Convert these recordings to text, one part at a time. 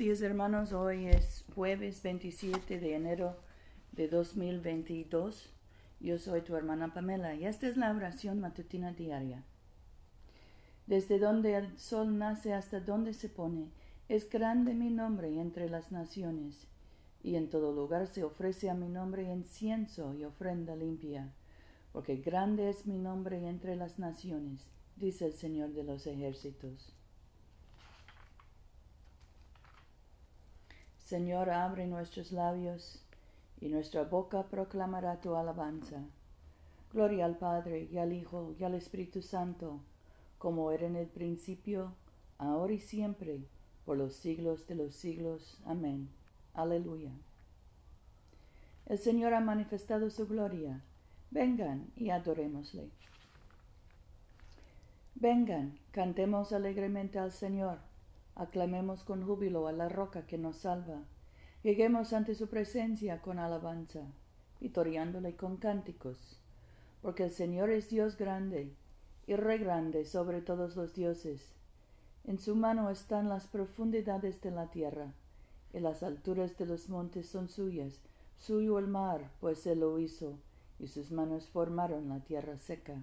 días hermanos, hoy es jueves 27 de enero de 2022. Yo soy tu hermana Pamela y esta es la oración matutina diaria. Desde donde el sol nace hasta donde se pone, es grande mi nombre entre las naciones, y en todo lugar se ofrece a mi nombre incienso y ofrenda limpia, porque grande es mi nombre entre las naciones, dice el Señor de los ejércitos. Señor, abre nuestros labios y nuestra boca proclamará tu alabanza. Gloria al Padre y al Hijo y al Espíritu Santo, como era en el principio, ahora y siempre, por los siglos de los siglos. Amén. Aleluya. El Señor ha manifestado su gloria. Vengan y adorémosle. Vengan, cantemos alegremente al Señor aclamemos con júbilo a la roca que nos salva. Lleguemos ante su presencia con alabanza, vitoriándole con cánticos, porque el Señor es Dios grande y re grande sobre todos los dioses. En su mano están las profundidades de la tierra, y las alturas de los montes son suyas, suyo el mar, pues él lo hizo, y sus manos formaron la tierra seca.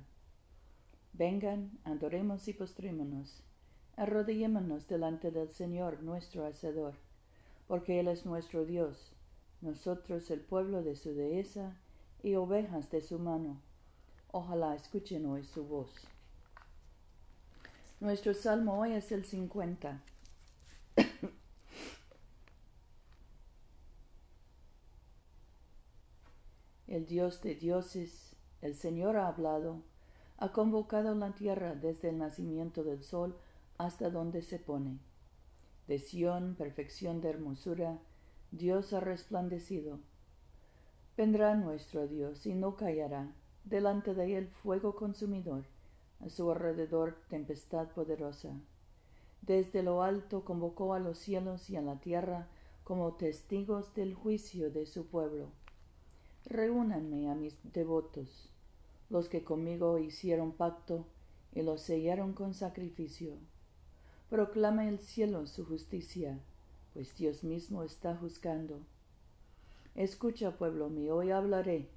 Vengan, adoremos y postrémonos arrodillémonos delante del Señor nuestro Hacedor, porque Él es nuestro Dios, nosotros el pueblo de su dehesa y ovejas de su mano. Ojalá escuchen hoy su voz. Nuestro salmo hoy es el 50. el Dios de dioses, el Señor ha hablado, ha convocado la tierra desde el nacimiento del sol hasta donde se pone. De Sión, perfección de hermosura, Dios ha resplandecido. Vendrá nuestro Dios y no callará, delante de él fuego consumidor, a su alrededor tempestad poderosa. Desde lo alto convocó a los cielos y a la tierra como testigos del juicio de su pueblo. Reúnanme a mis devotos, los que conmigo hicieron pacto y los sellaron con sacrificio Proclama el cielo su justicia, pues Dios mismo está juzgando. Escucha, pueblo mío, hoy hablaré.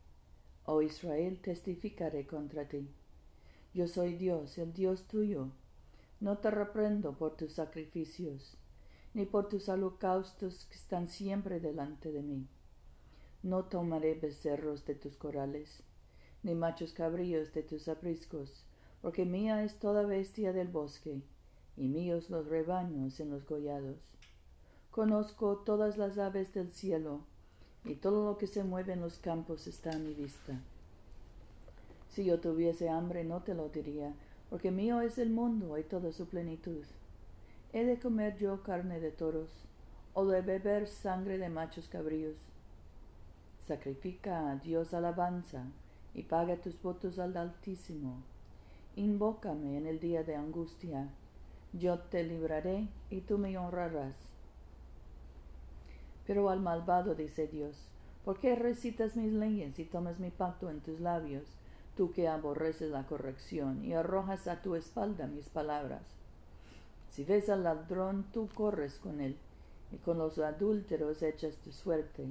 Oh Israel, testificaré contra ti. Yo soy Dios, el Dios tuyo. No te reprendo por tus sacrificios, ni por tus holocaustos que están siempre delante de mí. No tomaré becerros de tus corales, ni machos cabríos de tus apriscos, porque mía es toda bestia del bosque y míos los rebaños en los gollados. Conozco todas las aves del cielo, y todo lo que se mueve en los campos está a mi vista. Si yo tuviese hambre no te lo diría, porque mío es el mundo y toda su plenitud. ¿He de comer yo carne de toros, o de beber sangre de machos cabríos? Sacrifica a Dios alabanza, y paga tus votos al Altísimo. Invócame en el día de angustia, yo te libraré y tú me honrarás. Pero al malvado dice Dios, ¿por qué recitas mis leyes y tomas mi pacto en tus labios, tú que aborreces la corrección y arrojas a tu espalda mis palabras? Si ves al ladrón, tú corres con él, y con los adúlteros echas tu suerte.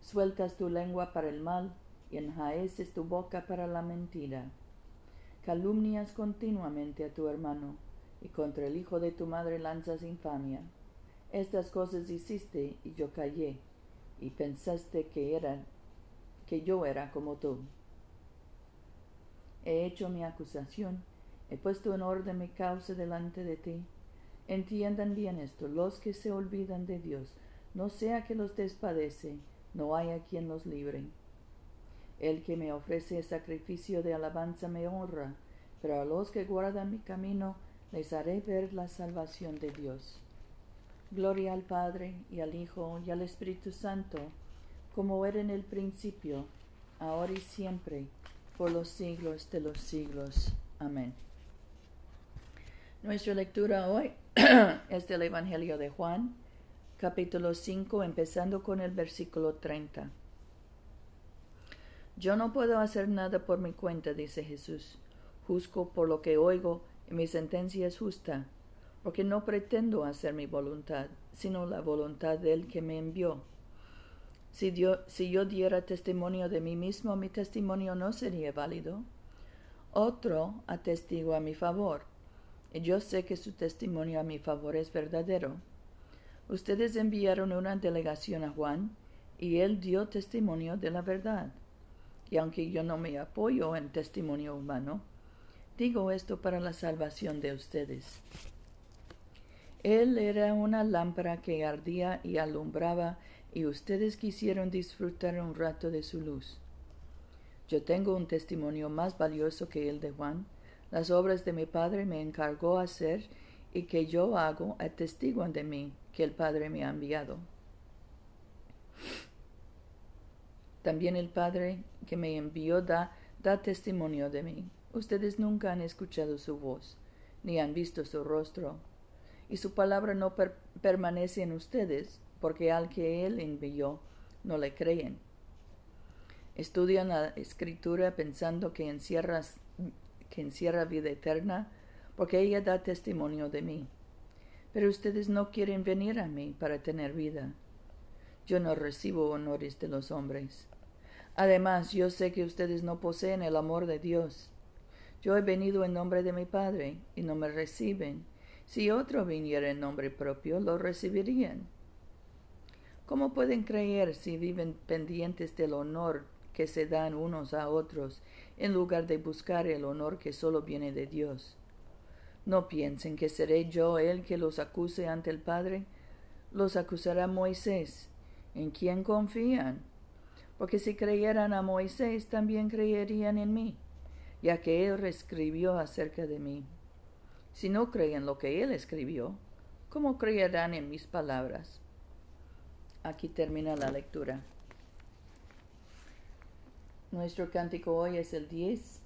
Sueltas tu lengua para el mal, y enjaeces tu boca para la mentira. Calumnias continuamente a tu hermano, y contra el hijo de tu madre lanzas infamia. Estas cosas hiciste y yo callé, y pensaste que era que yo era como tú. He hecho mi acusación, he puesto en orden mi causa delante de ti. Entiendan bien esto, los que se olvidan de Dios, no sea que los despadece, no haya quien los libre. El que me ofrece sacrificio de alabanza me honra, pero a los que guardan mi camino les haré ver la salvación de Dios. Gloria al Padre y al Hijo y al Espíritu Santo, como era en el principio, ahora y siempre, por los siglos de los siglos. Amén. Nuestra lectura hoy es del Evangelio de Juan, capítulo 5, empezando con el versículo 30. Yo no puedo hacer nada por mi cuenta, dice Jesús. Juzgo por lo que oigo mi sentencia es justa, porque no pretendo hacer mi voluntad, sino la voluntad del que me envió. Si, yo diera testimonio de mí mismo, mi testimonio no sería válido. Otro atestigua a mi favor, y yo sé que su testimonio a mi favor es verdadero. Ustedes enviaron una delegación a Juan, y él dio testimonio de la verdad. Y aunque yo no me apoyo en testimonio humano, digo esto para la salvación de ustedes. Él era una lámpara que ardía y alumbraba, y ustedes quisieron disfrutar un rato de su luz. Yo tengo un testimonio más valioso que el de Juan. Las obras de mi Padre me encargó hacer y que yo hago atestiguan de mí que el Padre me ha enviado. También el Padre que me envió da, da testimonio de mí. Ustedes nunca han escuchado su voz, ni han visto su rostro, y su palabra no permanece en ustedes, porque al que Él envió no le creen. Estudian la escritura pensando que, que encierra vida eterna, porque ella da testimonio de mí. Pero ustedes no quieren venir a mí para tener vida. Yo no recibo honores de los hombres. Además, yo sé que ustedes no poseen el amor de Dios. Yo he venido en nombre de mi Padre y no me reciben. Si otro viniera en nombre propio, lo recibirían. ¿Cómo pueden creer si viven pendientes del honor que se dan unos a otros en lugar de buscar el honor que solo viene de Dios? No piensen que seré yo el que los acuse ante el Padre. Los acusará Moisés. ¿En quién confían? porque si creyeran a Moisés también creerían en mí, ya que él escribió acerca de mí. Si no creen lo que él escribió, ¿cómo creerán en mis palabras? Aquí termina la lectura. Nuestro cántico hoy es el 10,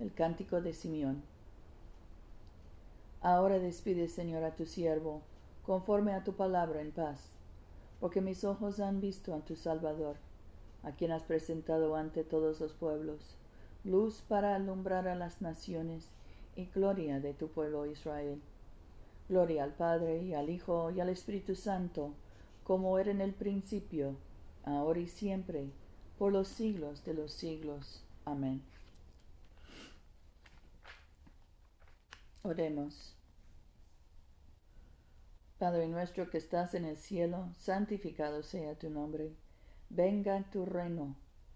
el cántico de Simeón. Ahora despide, Señor, a tu siervo, conforme a tu palabra en paz, porque mis ojos han visto a tu Salvador a quien has presentado ante todos los pueblos, luz para alumbrar a las naciones y gloria de tu pueblo Israel. Gloria al Padre y al Hijo y al Espíritu Santo, como era en el principio, ahora y siempre, por los siglos de los siglos. Amén. Oremos. Padre nuestro que estás en el cielo, santificado sea tu nombre Venga tu reino,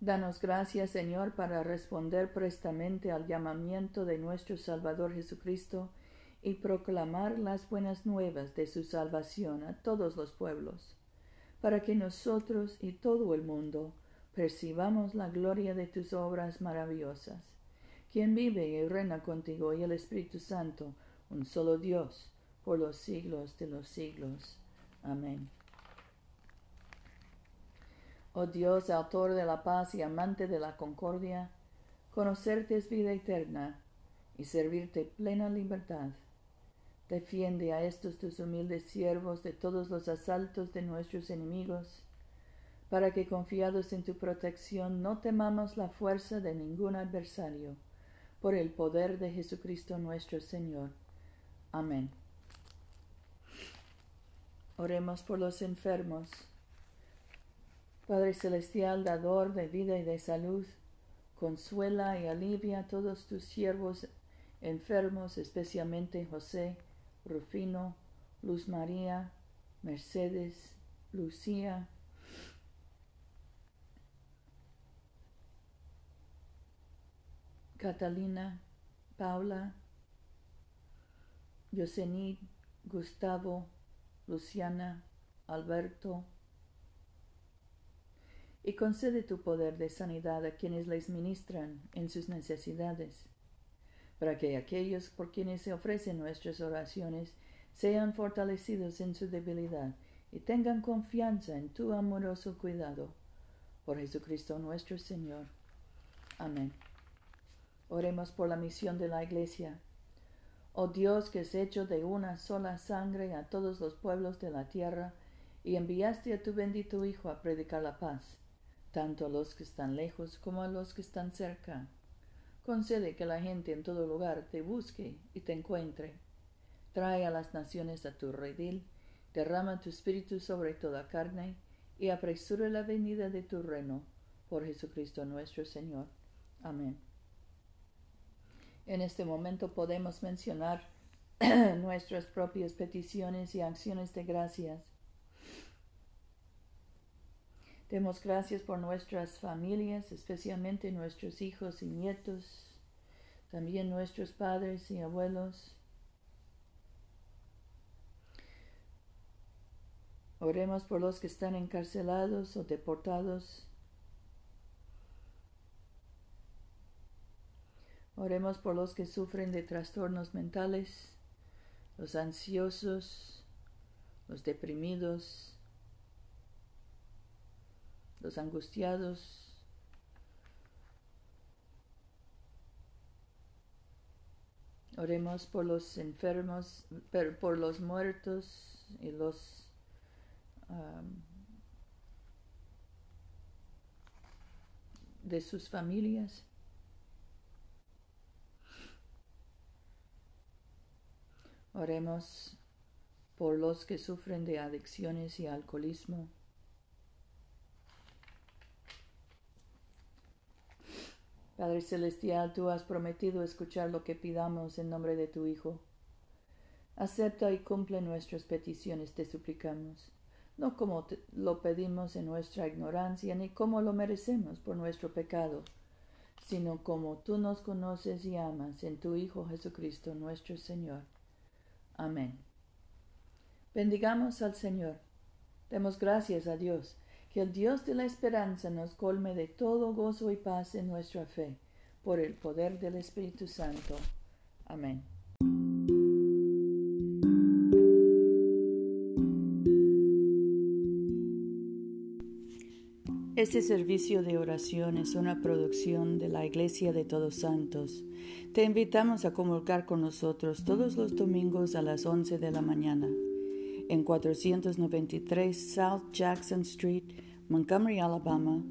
Danos gracias, Señor, para responder prestamente al llamamiento de nuestro Salvador Jesucristo y proclamar las buenas nuevas de su salvación a todos los pueblos, para que nosotros y todo el mundo percibamos la gloria de tus obras maravillosas. Quien vive y reina contigo y el Espíritu Santo, un solo Dios, por los siglos de los siglos. Amén. Oh Dios, autor de la paz y amante de la concordia, conocerte es vida eterna y servirte plena libertad. Defiende a estos tus humildes siervos de todos los asaltos de nuestros enemigos, para que confiados en tu protección no temamos la fuerza de ningún adversario, por el poder de Jesucristo nuestro Señor. Amén. Oremos por los enfermos Padre Celestial, dador de vida y de salud, consuela y alivia a todos tus siervos enfermos, especialmente José, Rufino, Luz María, Mercedes, Lucía, Catalina, Paula, Yosenid, Gustavo, Luciana, Alberto, y concede tu poder de sanidad a quienes les ministran en sus necesidades, para que aquellos por quienes se ofrecen nuestras oraciones sean fortalecidos en su debilidad y tengan confianza en tu amoroso cuidado. Por Jesucristo nuestro Señor. Amén. Oremos por la misión de la Iglesia. Oh Dios que has hecho de una sola sangre a todos los pueblos de la tierra, y enviaste a tu bendito Hijo a predicar la paz, tanto a los que están lejos como a los que están cerca. Concede que la gente en todo lugar te busque y te encuentre. Trae a las naciones a tu redil, derrama tu espíritu sobre toda carne, y apresura la venida de tu reino, por Jesucristo nuestro Señor. Amén. En este momento podemos mencionar nuestras propias peticiones y acciones de gracias. Demos gracias por nuestras familias, especialmente nuestros hijos y nietos, también nuestros padres y abuelos. Oremos por los que están encarcelados o deportados Oremos por los que sufren de trastornos mentales, los ansiosos, los deprimidos, los angustiados. Oremos por los enfermos, por los muertos y los de sus familias. Oremos por los que sufren de adicciones y alcoholismo. Padre Celestial, tú has prometido escuchar lo que pidamos en nombre de tu Hijo. Acepta y cumple nuestras peticiones, te suplicamos, no como lo pedimos en nuestra ignorancia, ni como lo merecemos por nuestro pecado, sino como tú nos conoces y amas en tu Hijo Jesucristo nuestro Señor. Amén. Bendigamos al Señor. Demos gracias a Dios, que el Dios de la esperanza nos colme de todo gozo y paz en nuestra fe, por el poder del Espíritu Santo. Amén. Este servicio de oración es una producción de la Iglesia de Todos Santos. Te invitamos a comulgar con nosotros todos los domingos a las 11 de la mañana en 493 South Jackson Street, Montgomery, Alabama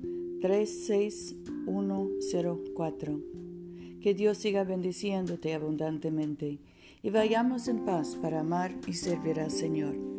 36104. Que Dios siga bendiciéndote abundantemente y vayamos en paz para amar y servir al Señor.